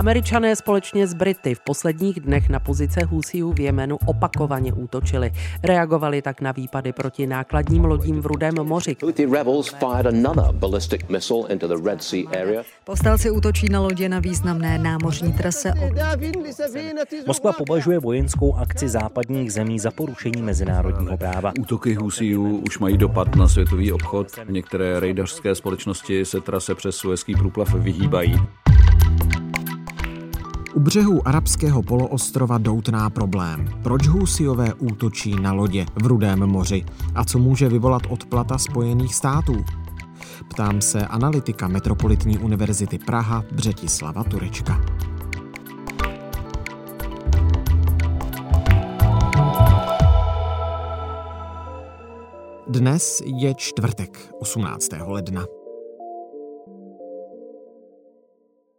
Američané společně s Brity v posledních dnech na pozice Husijů v Jemenu opakovaně útočili. Reagovali tak na výpady proti nákladním lodím v Rudém moři. Povstalci útočí na lodě na významné námořní trase. Moskva považuje vojenskou akci západních zemí za porušení mezinárodního práva. Útoky Husijů už mají dopad na světový obchod. Některé rejdařské společnosti se trase přes Suezký průplav vyhýbají. U břehu arabského poloostrova doutná problém. Proč Husijové útočí na lodě v Rudém moři a co může vyvolat odplata Spojených států? Ptám se analytika Metropolitní univerzity Praha Břetislava Turečka. Dnes je čtvrtek, 18. ledna.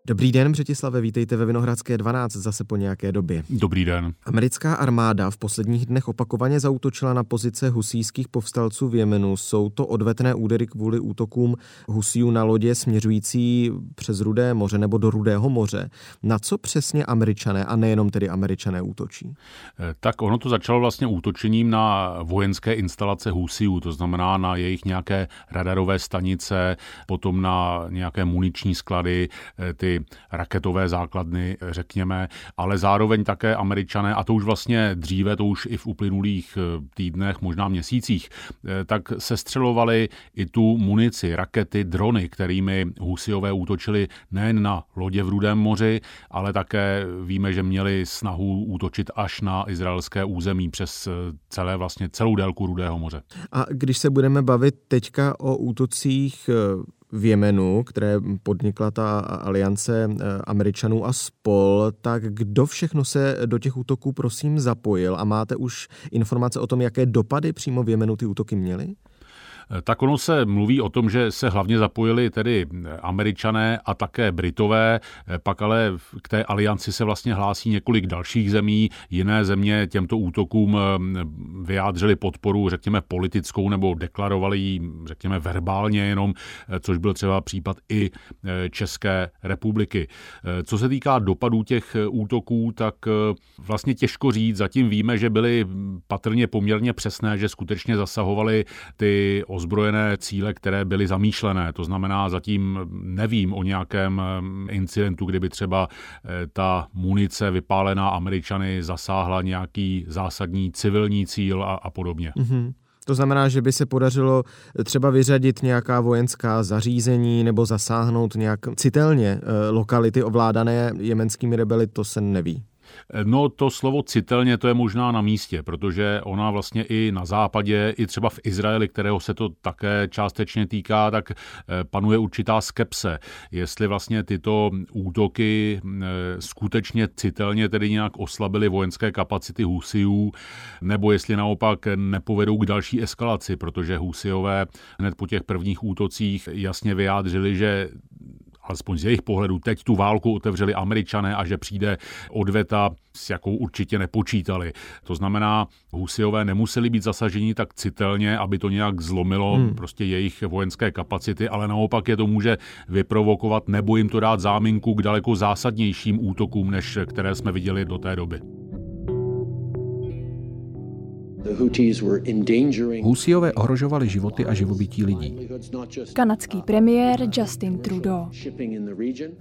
Dobrý den, Břetislave, vítejte ve Vinohradské 12 zase po nějaké době. Dobrý den. Americká armáda v posledních dnech opakovaně zautočila na pozice husijských povstalců v Jemenu. Jsou to odvetné údery kvůli útokům husijů na lodě směřující přes Rudé moře nebo do Rudého moře. Na co přesně američané a nejenom tedy američané útočí? Eh, tak ono to začalo vlastně útočením na vojenské instalace husijů, to znamená na jejich nějaké radarové stanice, potom na nějaké muniční sklady, eh, raketové základny, řekněme, ale zároveň také američané, a to už vlastně dříve, to už i v uplynulých eh, týdnech, možná měsících, eh, tak se střelovali i tu munici, rakety, drony, kterými Husiové útočili nejen na lodě v Rudém moři, ale také víme, že měli snahu útočit až na izraelské území přes eh, celé vlastně celou délku Rudého moře. A když se budeme bavit teďka o útocích v Jemenu, které podnikla ta aliance eh, Američanů a spol, tak kdo všechno se do těch útoků prosím zapojil a máte už informace o tom, jaké dopady přímo v Jemenu ty útoky měly? Tak ono se mluví o tom, že se hlavně zapojili tedy američané a také britové, pak ale k té alianci se vlastně hlásí několik dalších zemí. Jiné země těmto útokům vyjádřili podporu, řekněme, politickou nebo deklarovali ji, řekněme, verbálně jenom, což byl třeba případ i České republiky. Co se týká dopadů těch útoků, tak vlastně těžko říct. Zatím víme, že byly patrně poměrně přesné, že skutečně zasahovali ty ozbrojené cíle, které byly zamýšlené. To znamená, zatím nevím o nějakém incidentu, kdyby třeba eh, ta munice vypálená Američany zasáhla nějaký zásadní civilní cíl a, a podobně. Mm-hmm. To znamená, že by se podařilo třeba vyřadit nějaká vojenská zařízení nebo zasáhnout nějak citelně eh, lokality ovládané jemenskými rebeli, to se neví. No to slovo citelně to je možná na místě, protože ona vlastně i na západě, i třeba v Izraeli, kterého se to také částečně týká, tak eh, panuje určitá skepse, jestli vlastně tyto útoky eh, skutečně citelně tedy nějak oslabily vojenské kapacity Husijů, nebo jestli naopak nepovedou k další eskalaci, protože Husijové hned po těch prvních útocích jasně vyjádřili, že alespoň z jejich pohledu, teď tu válku otevřeli američané a že přijde odveta, s jakou určitě nepočítali. To znamená, Husiové nemuseli být zasaženi tak citelně, aby to nějak zlomilo hmm. prostě jejich vojenské kapacity, ale naopak je to může vyprovokovat nebo jim to dát záminku k daleko zásadnějším útokům, než které jsme viděli do té doby. Husiové ohrožovali životy a živobytí lidí. Kanadský premiér Justin Trudeau.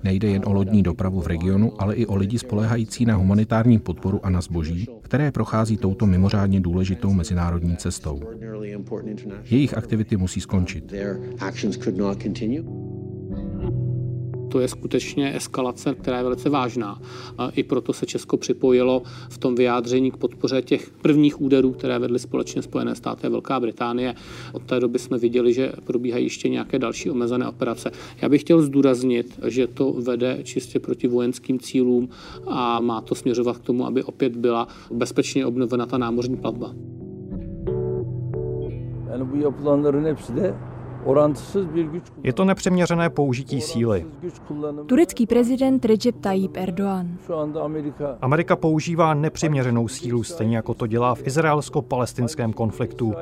Nejde jen o lodní dopravu v regionu, ale i o lidi spolehající na humanitární podporu a na zboží, které prochází touto mimořádně důležitou mezinárodní cestou. Jejich aktivity musí skončit to je skutečně eskalace, která je velice vážná. I proto se Česko připojilo v tom vyjádření k podpoře těch prvních úderů, které vedly společně Spojené státy a Velká Británie. Od té doby jsme viděli, že probíhají ještě nějaké další omezené operace. Já bych chtěl zdůraznit, že to vede čistě proti vojenským cílům a má to směřovat k tomu, aby opět byla bezpečně obnovena ta námořní plavba. Yani bu yapılanların hepsi de je to nepřeměřené použití síly. Turecký prezident Recep Tayyip Erdogan. Amerika používá nepřiměřenou sílu, stejně jako to dělá v izraelsko-palestinském konfliktu.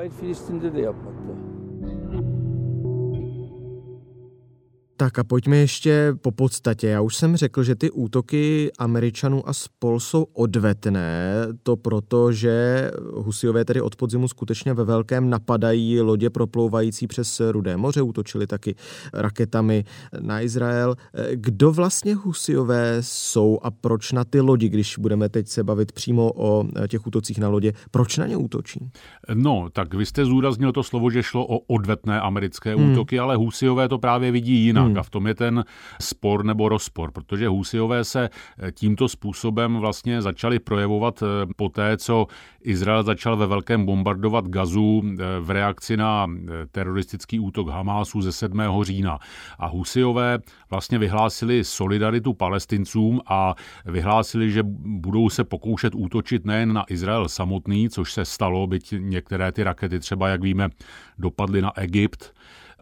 Tak a pojďme ještě po podstatě. Já už jsem řekl, že ty útoky Američanů a spol jsou odvetné. To proto, že Husiové tedy od podzimu skutečně ve velkém napadají lodě proplouvající přes Rudé moře, útočili taky raketami na Izrael. Kdo vlastně Husiové jsou a proč na ty lodi, když budeme teď se bavit přímo o těch útocích na lodě, proč na ně útočí? No, tak vy jste zúraznil to slovo, že šlo o odvetné americké hmm. útoky, ale Husiové to právě vidí jinak hmm. A v tom je ten spor nebo rozpor, protože Husiové se tímto způsobem vlastně začali projevovat eh, po té, co Izrael začal ve velkém bombardovat Gazu eh, v reakci na eh, teroristický útok Hamásu ze 7. října. A Husiové vlastně vyhlásili solidaritu palestincům a vyhlásili, že budou se pokoušet útočit nejen na Izrael samotný, což se stalo, byť některé ty rakety třeba, jak víme, dopadly na Egypt,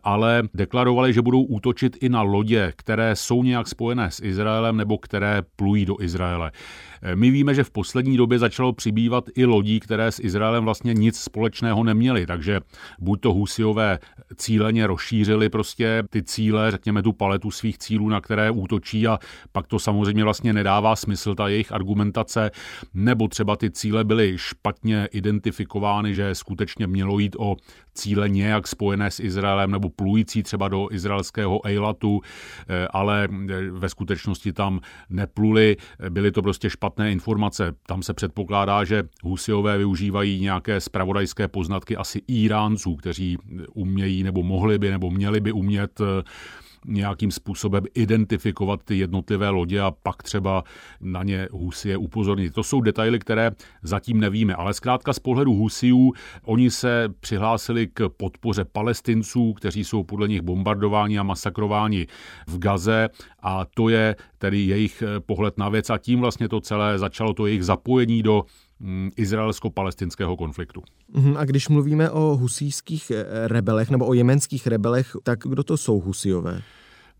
ale deklarovali, že budou útočit i na lodě, které jsou nějak spojené s Izraelem nebo které plují do Izraele. My víme, že v poslední době začalo přibývat i lodí, které s Izraelem vlastně nic společného neměly, takže buď to Husiové cíleně rozšířili prostě ty cíle, řekněme tu paletu svých cílů, na které útočí a pak to samozřejmě vlastně nedává smysl, ta jejich argumentace, nebo třeba ty cíle byly špatně identifikovány, že skutečně mělo jít o cíle nějak spojené s Izraelem nebo plující třeba do izraelského Eilatu, eh, ale eh, ve skutečnosti tam nepluli, byly to prostě špatné špatné informace. Tam se předpokládá, že Husiové využívají nějaké spravodajské poznatky asi Iránců, kteří umějí nebo mohli by nebo měli by umět eh, nějakým způsobem identifikovat ty jednotlivé lodě a pak třeba na ně Husie upozornit. To jsou detaily, které zatím nevíme, ale zkrátka z pohledu Husiů oni se přihlásili k podpoře palestinců, kteří jsou podle nich bombardováni a masakrováni v Gaze a to je tedy jejich pohled na věc a tím vlastně to celé začalo to jejich zapojení do izraelsko-palestinského konfliktu. Mhm, a když mluvíme o husijských eh, rebelech nebo o jemenských rebelech, tak kdo to jsou husijové?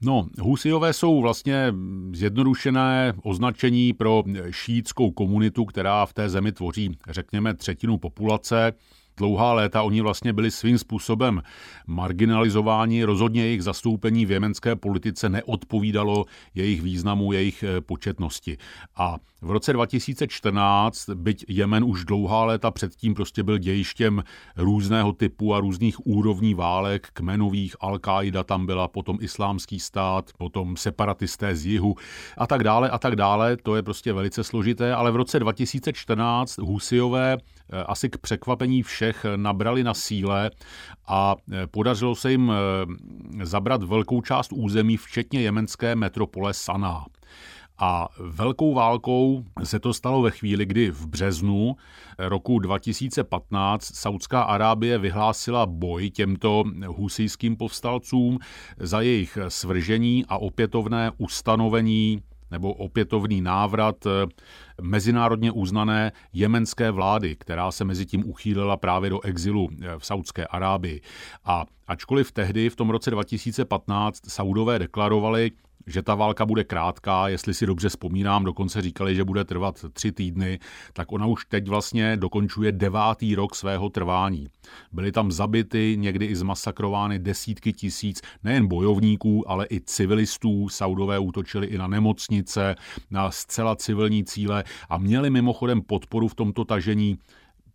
No, Husiové jsou vlastně zjednodušené označení pro šítskou komunitu, která v té zemi tvoří, řekněme, třetinu populace dlouhá léta oni vlastně byli svým způsobem marginalizováni, rozhodně jejich zastoupení v jemenské politice neodpovídalo jejich významu, jejich eh, početnosti. A v roce 2014, byť Jemen už dlouhá léta předtím prostě byl dějištěm různého typu a různých úrovní válek, kmenových, Al-Qaida tam byla, potom islámský stát, potom separatisté z jihu a tak dále a tak dále, to je prostě velice složité, ale v roce 2014 Husiové asi k překvapení všech nabrali na síle a eh, podařilo se jim eh, zabrat velkou část území, včetně jemenské metropole Sanaa. A velkou válkou se to stalo ve chvíli, kdy v březnu roku 2015 Saudská Arábie vyhlásila boj těmto husijským povstalcům za jejich svržení a opětovné ustanovení nebo opětovný návrat mezinárodně uznané jemenské vlády, která se mezi tím uchýlila právě do exilu v Saudské Arábii. A ačkoliv tehdy v tom roce 2015 Saudové deklarovali, že ta válka bude krátká, jestli si dobře vzpomínám, dokonce říkali, že bude trvat tři týdny, tak ona už teď vlastně dokončuje devátý rok svého trvání. Byly tam zabity, někdy i zmasakrovány desítky tisíc nejen bojovníků, ale i civilistů. Saudové útočili i na nemocnice, na zcela civilní cíle a měli mimochodem podporu v tomto tažení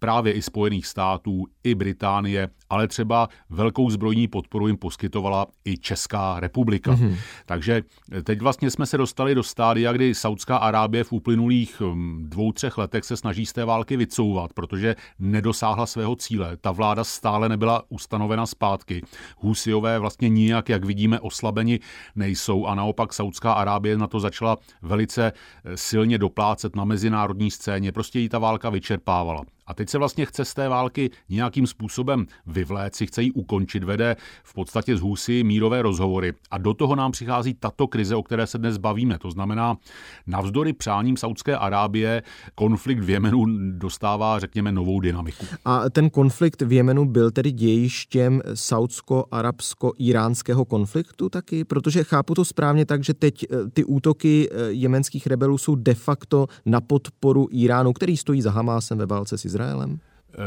právě i Spojených států, i Británie, ale třeba velkou zbrojní podporu jim poskytovala i Česká republika. Mm-hmm. Takže teď vlastně jsme se dostali do stádia, kdy Saudská Arábie v uplynulých hm, dvou, třech letech se snaží z té války vycouvat, protože nedosáhla svého cíle. Ta vláda stále nebyla ustanovena zpátky. Husiové vlastně nijak, jak vidíme, oslabeni nejsou a naopak Saudská Arábie na to začala velice eh, silně doplácet na mezinárodní scéně. Prostě jí ta válka vyčerpávala. A teď se vlastně chce z té války nějakým způsobem vyvléci, chce ji ukončit, vede v podstatě z hůsy mírové rozhovory. A do toho nám přichází tato krize, o které se dnes bavíme. To znamená, navzdory přáním Saudské Arábie, konflikt v Jemenu dostává, řekněme, novou dynamiku. A ten konflikt v Jemenu byl tedy dějištěm saudsko-arabsko-iránského konfliktu taky? Protože chápu to správně tak, že teď eh, ty útoky eh, jemenských rebelů jsou de facto na podporu Iránu, který stojí za Hamásem ve válce s Izraelem?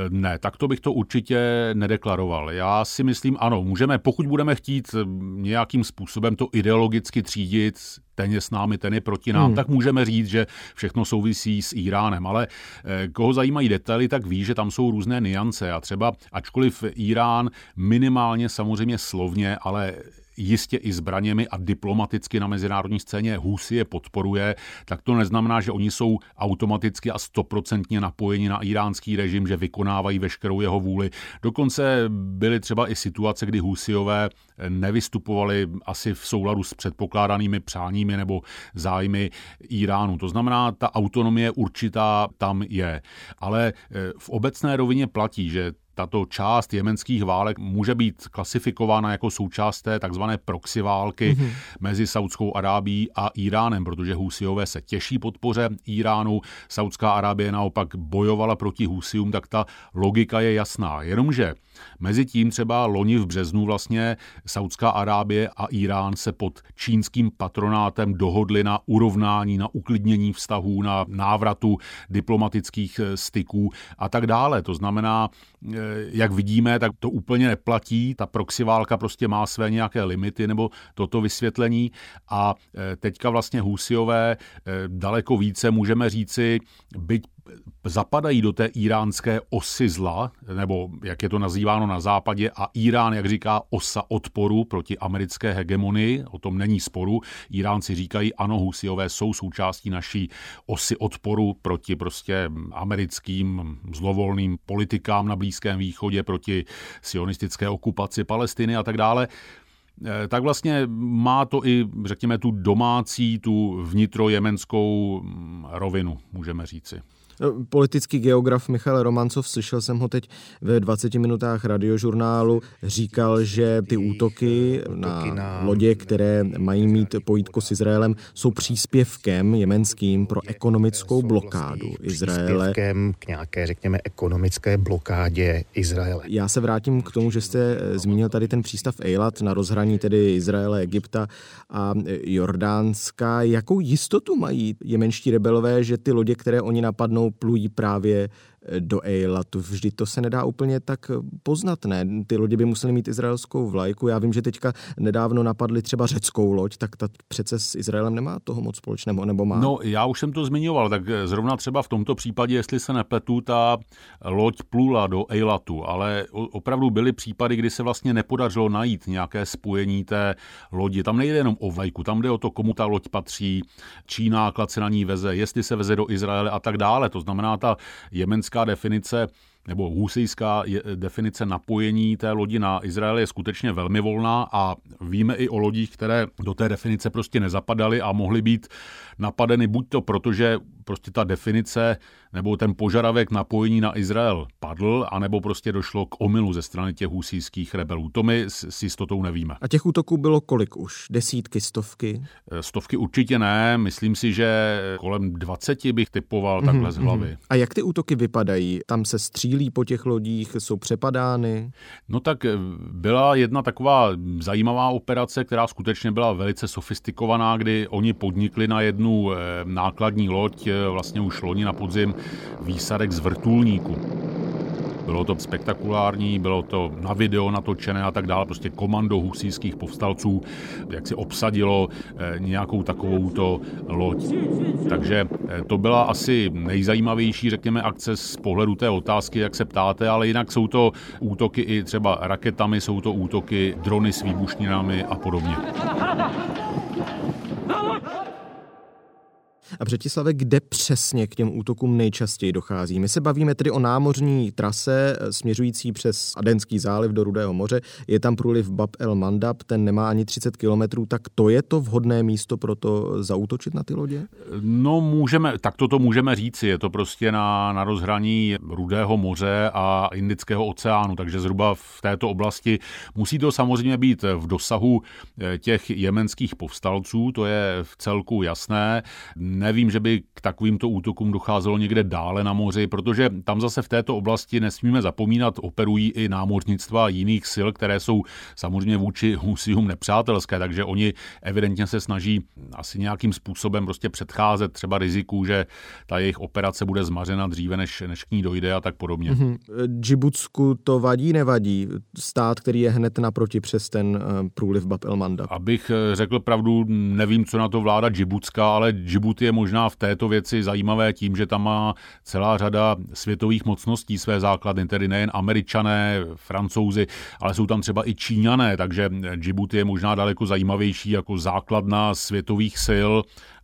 Ne, tak to bych to určitě nedeklaroval. Já si myslím, ano, můžeme, pokud budeme chtít nějakým způsobem to ideologicky třídit, ten je s námi, ten je proti nám, hmm. tak můžeme říct, že všechno souvisí s Iránem. Ale eh, koho zajímají detaily, tak ví, že tam jsou různé niance. A třeba, ačkoliv Irán minimálně samozřejmě slovně, ale jistě i zbraněmi a diplomaticky na mezinárodní scéně Husy je podporuje, tak to neznamená, že oni jsou automaticky a stoprocentně napojeni na iránský režim, že vykonávají veškerou jeho vůli. Dokonce byly třeba i situace, kdy Husiové nevystupovali asi v souladu s předpokládanými přáními nebo zájmy Iránu. To znamená, ta autonomie určitá tam je. Ale eh, v obecné rovině platí, že tato část jemenských válek může být klasifikována jako součást té takzvané proxy války mm-hmm. mezi Saudskou Arábií a Iránem, protože Husiové se těší podpoře Iránu, Saudská Arábie naopak bojovala proti Husium, tak ta logika je jasná. Jenomže Mezitím třeba loni v březnu vlastně Saudská Arábie a Irán se pod čínským patronátem dohodli na urovnání, na uklidnění vztahů, na návratu diplomatických styků a tak dále. To znamená, jak vidíme, tak to úplně neplatí. Ta proxy válka prostě má své nějaké limity nebo toto vysvětlení a eh, teďka vlastně Husiové daleko více můžeme říci, byť zapadají do té iránské osy zla, nebo jak je to nazýváno na západě, a Irán, jak říká, osa odporu proti americké hegemonii, o tom není sporu. Iránci říkají, ano, Husiové jsou součástí naší osy odporu proti prostě americkým zlovolným politikám na Blízkém východě, proti sionistické okupaci Palestiny a tak dále eh, tak vlastně má to i, řekněme, tu domácí, tu vnitrojemenskou mm, rovinu, můžeme říci. No, politický geograf Michal Romancov, slyšel jsem ho teď ve 20 minutách radiožurnálu, říkal, že ty útoky na, lodě, které mají mít pojítko s Izraelem, jsou příspěvkem jemenským pro ekonomickou blokádu Izraele. Příspěvkem k nějaké, řekněme, ekonomické blokádě Izraele. Já se vrátím k tomu, že jste eh, zmínil tady ten přístav Eilat na rozhraní tedy Izraele, Egypta a eh, Jordánska. Jakou jistotu mají jemenští rebelové, že ty lodě, které oni napadnou, plují právě do Eilatu. Vždy to se nedá úplně tak poznat, ne? Ty lodi by musely mít izraelskou vlajku. Já vím, že teďka nedávno napadli třeba řeckou loď, tak ta přece s Izraelem nemá toho moc společného, nebo má? No, já už jsem to zmiňoval, tak zrovna třeba v tomto případě, jestli se nepletu, ta loď plula do Eilatu, ale opravdu byly případy, kdy se vlastně nepodařilo najít nějaké spojení té lodi. Tam nejde jenom o vlajku, tam jde o to, komu ta loď patří, čí náklad se na ní veze, jestli se veze do Izraele a tak dále. To znamená, ta jemenská husejská definice nebo husejská definice napojení té lodi na Izrael je skutečně velmi volná a víme i o lodích, které do té definice prostě nezapadaly a mohly být napadeny buď to proto, že prostě ta definice nebo ten požadavek napojení na Izrael padl, anebo prostě došlo k omylu ze strany těch husijských rebelů. To my s jistotou nevíme. A těch útoků bylo kolik už? Desítky, stovky? Eh, stovky určitě ne. Myslím si, že kolem 20 bych typoval mm-hmm, takhle z hlavy. Mm-hmm. A jak ty útoky vypadají? Tam se střílí po těch lodích, jsou přepadány? No tak eh, byla jedna taková zajímavá operace, která skutečně byla velice sofistikovaná, kdy oni podnikli na jednu eh, nákladní loď vlastně už loni na podzim výsadek z vrtulníku. Bylo to spektakulární, bylo to na video natočené a tak dále. Prostě komando husijských povstalců, jak si obsadilo eh, nějakou takovouto loď. Takže eh, to byla asi nejzajímavější, řekněme, akce z pohledu té otázky, jak se ptáte, ale jinak jsou to útoky i třeba raketami, jsou to útoky drony s výbušninami a podobně. A Břetislave, kde přesně k těm útokům nejčastěji dochází? My se bavíme tedy o námořní trase eh, směřující přes Adenský záliv do Rudého moře. Je tam průliv Bab el Mandab, ten nemá ani 30 kilometrů, tak to je to vhodné místo pro to zautočit na ty lodě? No můžeme, tak to můžeme říci. Je to prostě na, na rozhraní Rudého moře a Indického oceánu, takže zhruba v této oblasti musí to samozřejmě být v dosahu eh, těch jemenských povstalců, to je v celku jasné nevím, že by k takovýmto útokům docházelo někde dále na moři, protože tam zase v této oblasti nesmíme zapomínat, operují i námořnictva jiných sil, které jsou samozřejmě vůči Husium nepřátelské, takže oni evidentně se snaží asi nějakým způsobem prostě předcházet třeba riziku, že ta jejich operace bude zmařena dříve, než, než k ní dojde a tak podobně. Mm-hmm. Džibutsku to vadí, nevadí? Stát, který je hned naproti přes ten eh, průliv Bab el Manda. Abych eh, řekl pravdu, nevím, co na to vláda Džibutska, ale Džibuti je možná v této věci zajímavé tím, že tam má celá řada světových mocností své základny, tedy nejen američané, francouzi, ale jsou tam třeba i číňané, takže Djibouti je možná daleko zajímavější jako základna světových sil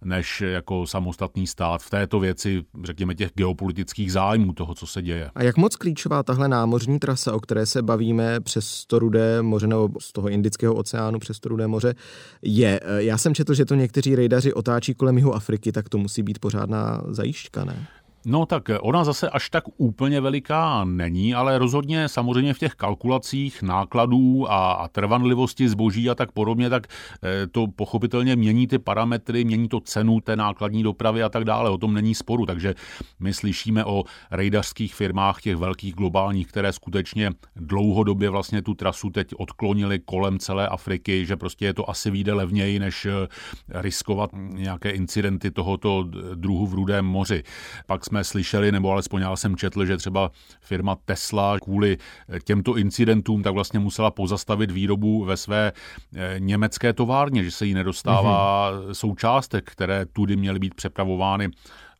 než jako samostatný stát v této věci, řekněme, těch geopolitických zájmů toho, co se děje. A jak moc klíčová tahle námořní trasa, o které se bavíme přes to rudé moře nebo z toho Indického oceánu přes to rudé moře, je? Já jsem četl, že to někteří rejdaři otáčí kolem jihu Afriky, tak to musí být pořádná zajišťka, ne? No tak ona zase až tak úplně veliká není, ale rozhodně samozřejmě v těch kalkulacích nákladů a, a trvanlivosti zboží a tak podobně, tak eh, to pochopitelně mění ty parametry, mění to cenu té nákladní dopravy a tak dále. O tom není sporu, takže my slyšíme o rejdařských firmách, těch velkých globálních, které skutečně dlouhodobě vlastně tu trasu teď odklonili kolem celé Afriky, že prostě je to asi výjde levněji, než eh, riskovat nějaké incidenty tohoto druhu v Rudém moři. Pak jsme slyšeli, nebo alespoň já jsem četl, že třeba firma Tesla kvůli eh, těmto incidentům tak vlastně musela pozastavit výrobu ve své eh, německé továrně, že se jí nedostává mm-hmm. součástek, které tudy měly být přepravovány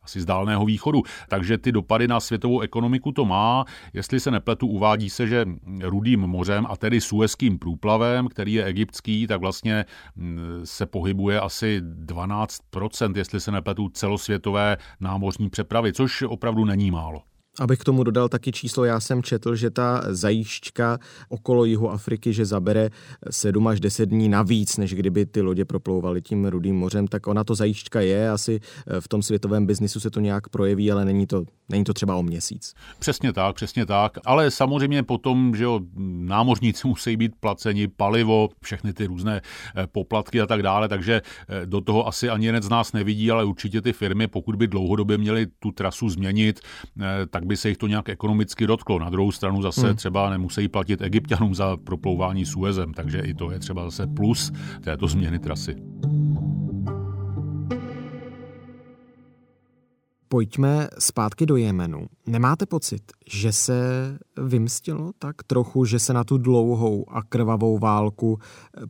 asi z dálného východu. Takže ty dopady na světovou ekonomiku to má. Jestli se nepletu, uvádí se, že Rudým mořem a tedy Suezkým průplavem, který je egyptský, tak vlastně mm, se pohybuje asi 12%, jestli se nepletu, celosvětové námořní přepravy, což opravdu není málo. Abych k tomu dodal taky číslo, já jsem četl, že ta zajížďka okolo jihu Afriky, že zabere 7 až 10 dní navíc, než kdyby ty lodě proplouvaly tím rudým mořem, tak ona to zajížďka je, asi eh, v tom světovém biznisu se to nějak projeví, ale není to, není to třeba o měsíc. Přesně tak, přesně tak, ale samozřejmě potom, že jo, námořníci musí být placeni, palivo, všechny ty různé eh, poplatky a tak dále, takže eh, do toho asi ani jeden z nás nevidí, ale určitě ty firmy, pokud by dlouhodobě měly tu trasu změnit, tak tak by se jich to nějak ekonomicky dotklo. Na druhou stranu zase hmm. třeba nemusí platit egyptianům za proplouvání Suezem, takže i to je třeba zase plus této změny trasy. Pojďme zpátky do Jemenu. Nemáte pocit, že se vymstilo tak trochu, že se na tu dlouhou a krvavou válku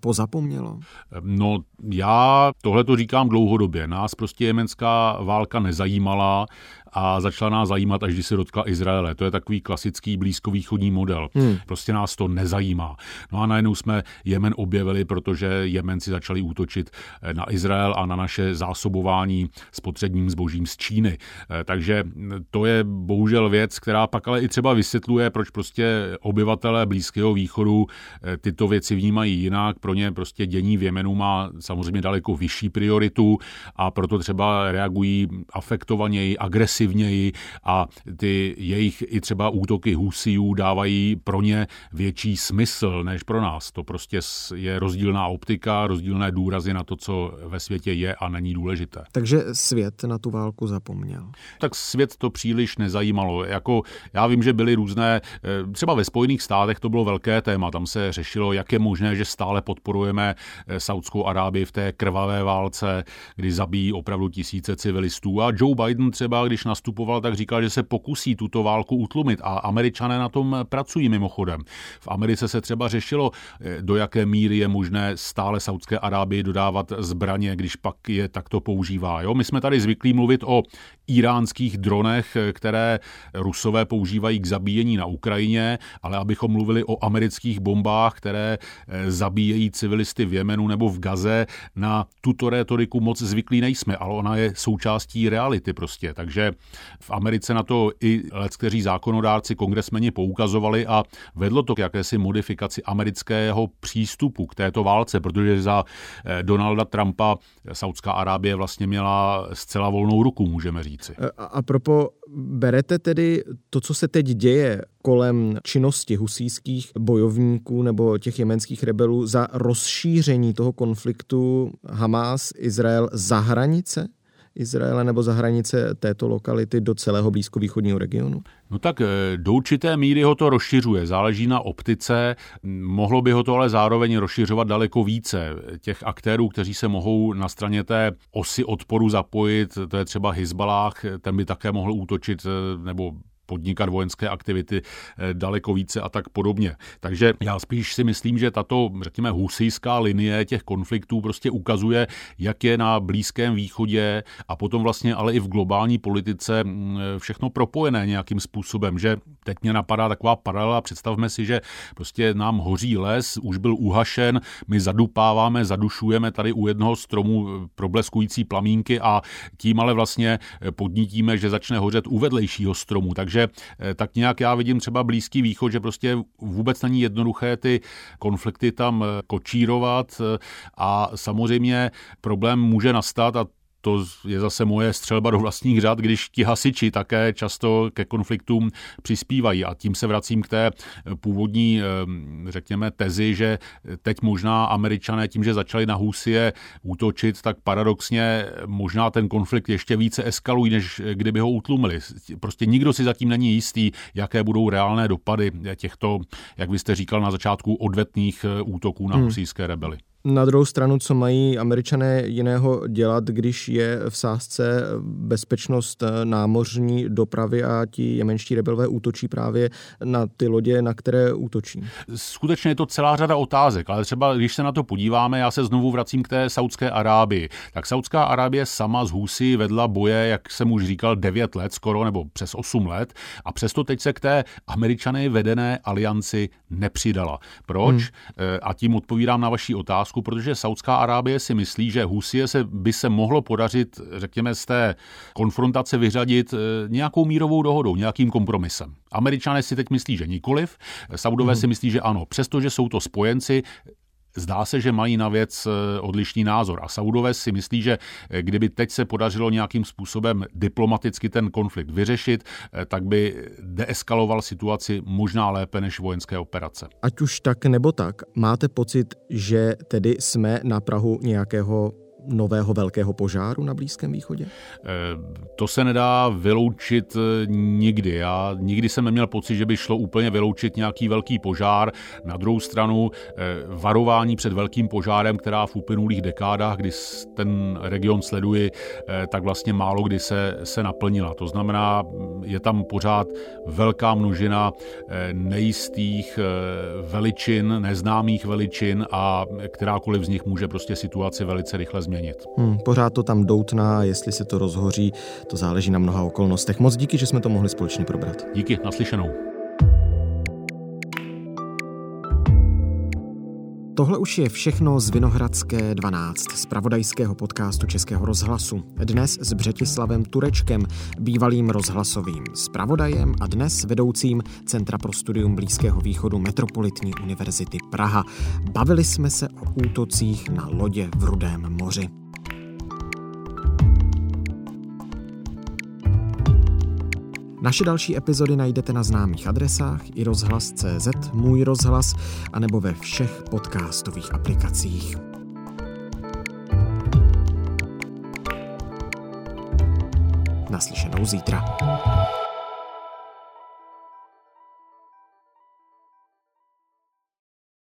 pozapomnělo? No, já tohle to říkám dlouhodobě. Nás prostě jemenská válka nezajímala a začala nás zajímat, až když se dotkla Izraele. To je takový klasický blízkovýchodní model. Hmm. Prostě nás to nezajímá. No a najednou jsme Jemen objevili, protože Jemenci začali útočit eh, na Izrael a na naše zásobování spotřebním zbožím z Číny. Eh, takže to je bohužel věc, která pak ale i třeba vysvětluje, proč prostě obyvatelé Blízkého východu eh, tyto věci vnímají jinak. Pro ně prostě dění v Jemenu má samozřejmě daleko vyšší prioritu a proto třeba reagují afektovaněji, agresivněji a ty jejich i třeba útoky Husiů dávají pro ně větší smysl než pro nás. To prostě je rozdílná optika, rozdílné důrazy na to, co ve světě je a není důležité. Takže svět na tu válku zapomněl. Tak svět to příliš nezajímalo. Jako já vím, že byly různé, eh, třeba ve Spojených státech to bylo velké téma, tam se řešilo, jak je možné, že stále podporujeme eh, Saudskou Arábii v té krvavé válce, kdy zabíjí opravdu tisíce civilistů. A Joe Biden třeba, když nastupoval, tak říkal, že se pokusí tuto válku utlumit a američané na tom pracují mimochodem. V Americe se třeba řešilo, eh, do jaké míry je možné stále Saudské Arábii dodávat zbraně, když pak je takto používá. Jo? My jsme tady zvyklí mluvit o iránských dronech, které rusové používají k zabíjení na Ukrajině, ale abychom mluvili o amerických bombách, které eh, zabíjejí civilisty v Jemenu nebo v Gaze, na tuto rétoriku moc zvyklí nejsme, ale ona je součástí reality prostě. Takže v Americe na to i let, kteří zákonodárci, kongresmeni poukazovali a vedlo to k jakési modifikaci amerického přístupu k této válce, protože za eh, Donalda Trumpa Saudská Arábie vlastně měla zcela volnou ruku, můžeme říci. A, a propo, berete tedy to, co se teď děje kolem činnosti husíských bojovníků nebo těch jemenských rebelů za rozšíření toho konfliktu Hamas-Izrael za hranice? Izraele nebo za hranice této lokality do celého blízkovýchodního regionu? No tak eh, do určité míry ho to rozšiřuje, záleží na optice, mohlo by ho to ale zároveň rozšiřovat daleko více. Těch aktérů, kteří se mohou na straně té osy odporu zapojit, to je třeba Hezbalách, ten by také mohl útočit eh, nebo podnikat vojenské aktivity eh, daleko více a tak podobně. Takže já spíš si myslím, že tato, řekněme, husijská linie těch konfliktů prostě ukazuje, jak je na Blízkém východě a potom vlastně ale i v globální politice mm, všechno propojené nějakým způsobem, že teď mě napadá taková paralela, představme si, že prostě nám hoří les, už byl uhašen, my zadupáváme, zadušujeme tady u jednoho stromu eh, probleskující plamínky a tím ale vlastně eh, podnítíme, že začne hořet u vedlejšího stromu. Takže Eh, tak nějak já vidím třeba Blízký východ, že prostě vůbec není jednoduché ty konflikty tam eh, kočírovat eh, a samozřejmě problém může nastat a to je zase moje střelba do vlastních řad, když ti hasiči také často ke konfliktům přispívají. A tím se vracím k té původní, řekněme, tezi, že teď možná američané tím, že začali na Husie útočit, tak paradoxně možná ten konflikt ještě více eskalují, než kdyby ho utlumili. Prostě nikdo si zatím není jistý, jaké budou reálné dopady těchto, jak vy jste říkal na začátku, odvetných útoků na hmm. husijské rebely. Na druhou stranu, co mají američané jiného dělat, když je v sázce bezpečnost námořní dopravy a ti jemenští rebelové útočí právě na ty lodě, na které útočí? Skutečně je to celá řada otázek, ale třeba když se na to podíváme, já se znovu vracím k té Saudské Arábii. Tak Saudská Arábie sama z Husy vedla boje, jak jsem už říkal, 9 let skoro, nebo přes 8 let a přesto teď se k té američany vedené alianci nepřidala. Proč? Hmm. Eh, a tím odpovídám na vaši otázku otázku, protože Saudská Arábie si myslí, že Husie se, by se mohlo podařit, řekněme, z té konfrontace vyřadit eh, nějakou mírovou dohodou, nějakým kompromisem. Američané si teď myslí, že nikoliv, Saudové hmm. si myslí, že ano. Přestože jsou to spojenci, Zdá se, že mají na věc eh, odlišný názor a Saudové si myslí, že eh, kdyby teď se podařilo nějakým způsobem diplomaticky ten konflikt vyřešit, eh, tak by deeskaloval situaci možná lépe než vojenské operace. Ať už tak nebo tak, máte pocit, že tedy jsme na Prahu nějakého nového velkého požáru na Blízkém východě? Eh, to se nedá vyloučit eh, nikdy. Já nikdy jsem neměl pocit, že by šlo úplně vyloučit nějaký velký požár. Na druhou stranu eh, varování před velkým požárem, která v uplynulých dekádách, kdy ten region sleduji, tak vlastně málo kdy se, se naplnila. To znamená, je tam pořád velká množina nejistých veličin, neznámých veličin a kterákoliv z nich může prostě situaci velice rychle změnit změnit. Hmm, pořád to tam doutná, jestli se to rozhoří, to záleží na mnoha okolnostech. Moc díky, že jsme to mohli společně probrat. Díky, naslyšenou. Tohle už je všechno z Vinohradské 12, z pravodajského podcastu Českého rozhlasu. Dnes s Břetislavem Turečkem, bývalým rozhlasovým zpravodajem a dnes vedoucím Centra pro studium Blízkého východu Metropolitní univerzity Praha. Bavili jsme se o útocích na lodě v Rudém moři. Naše další epizody najdete na známých adresách i rozhlas.cz, můj rozhlas, anebo ve všech podcastových aplikacích. Naslyšenou zítra.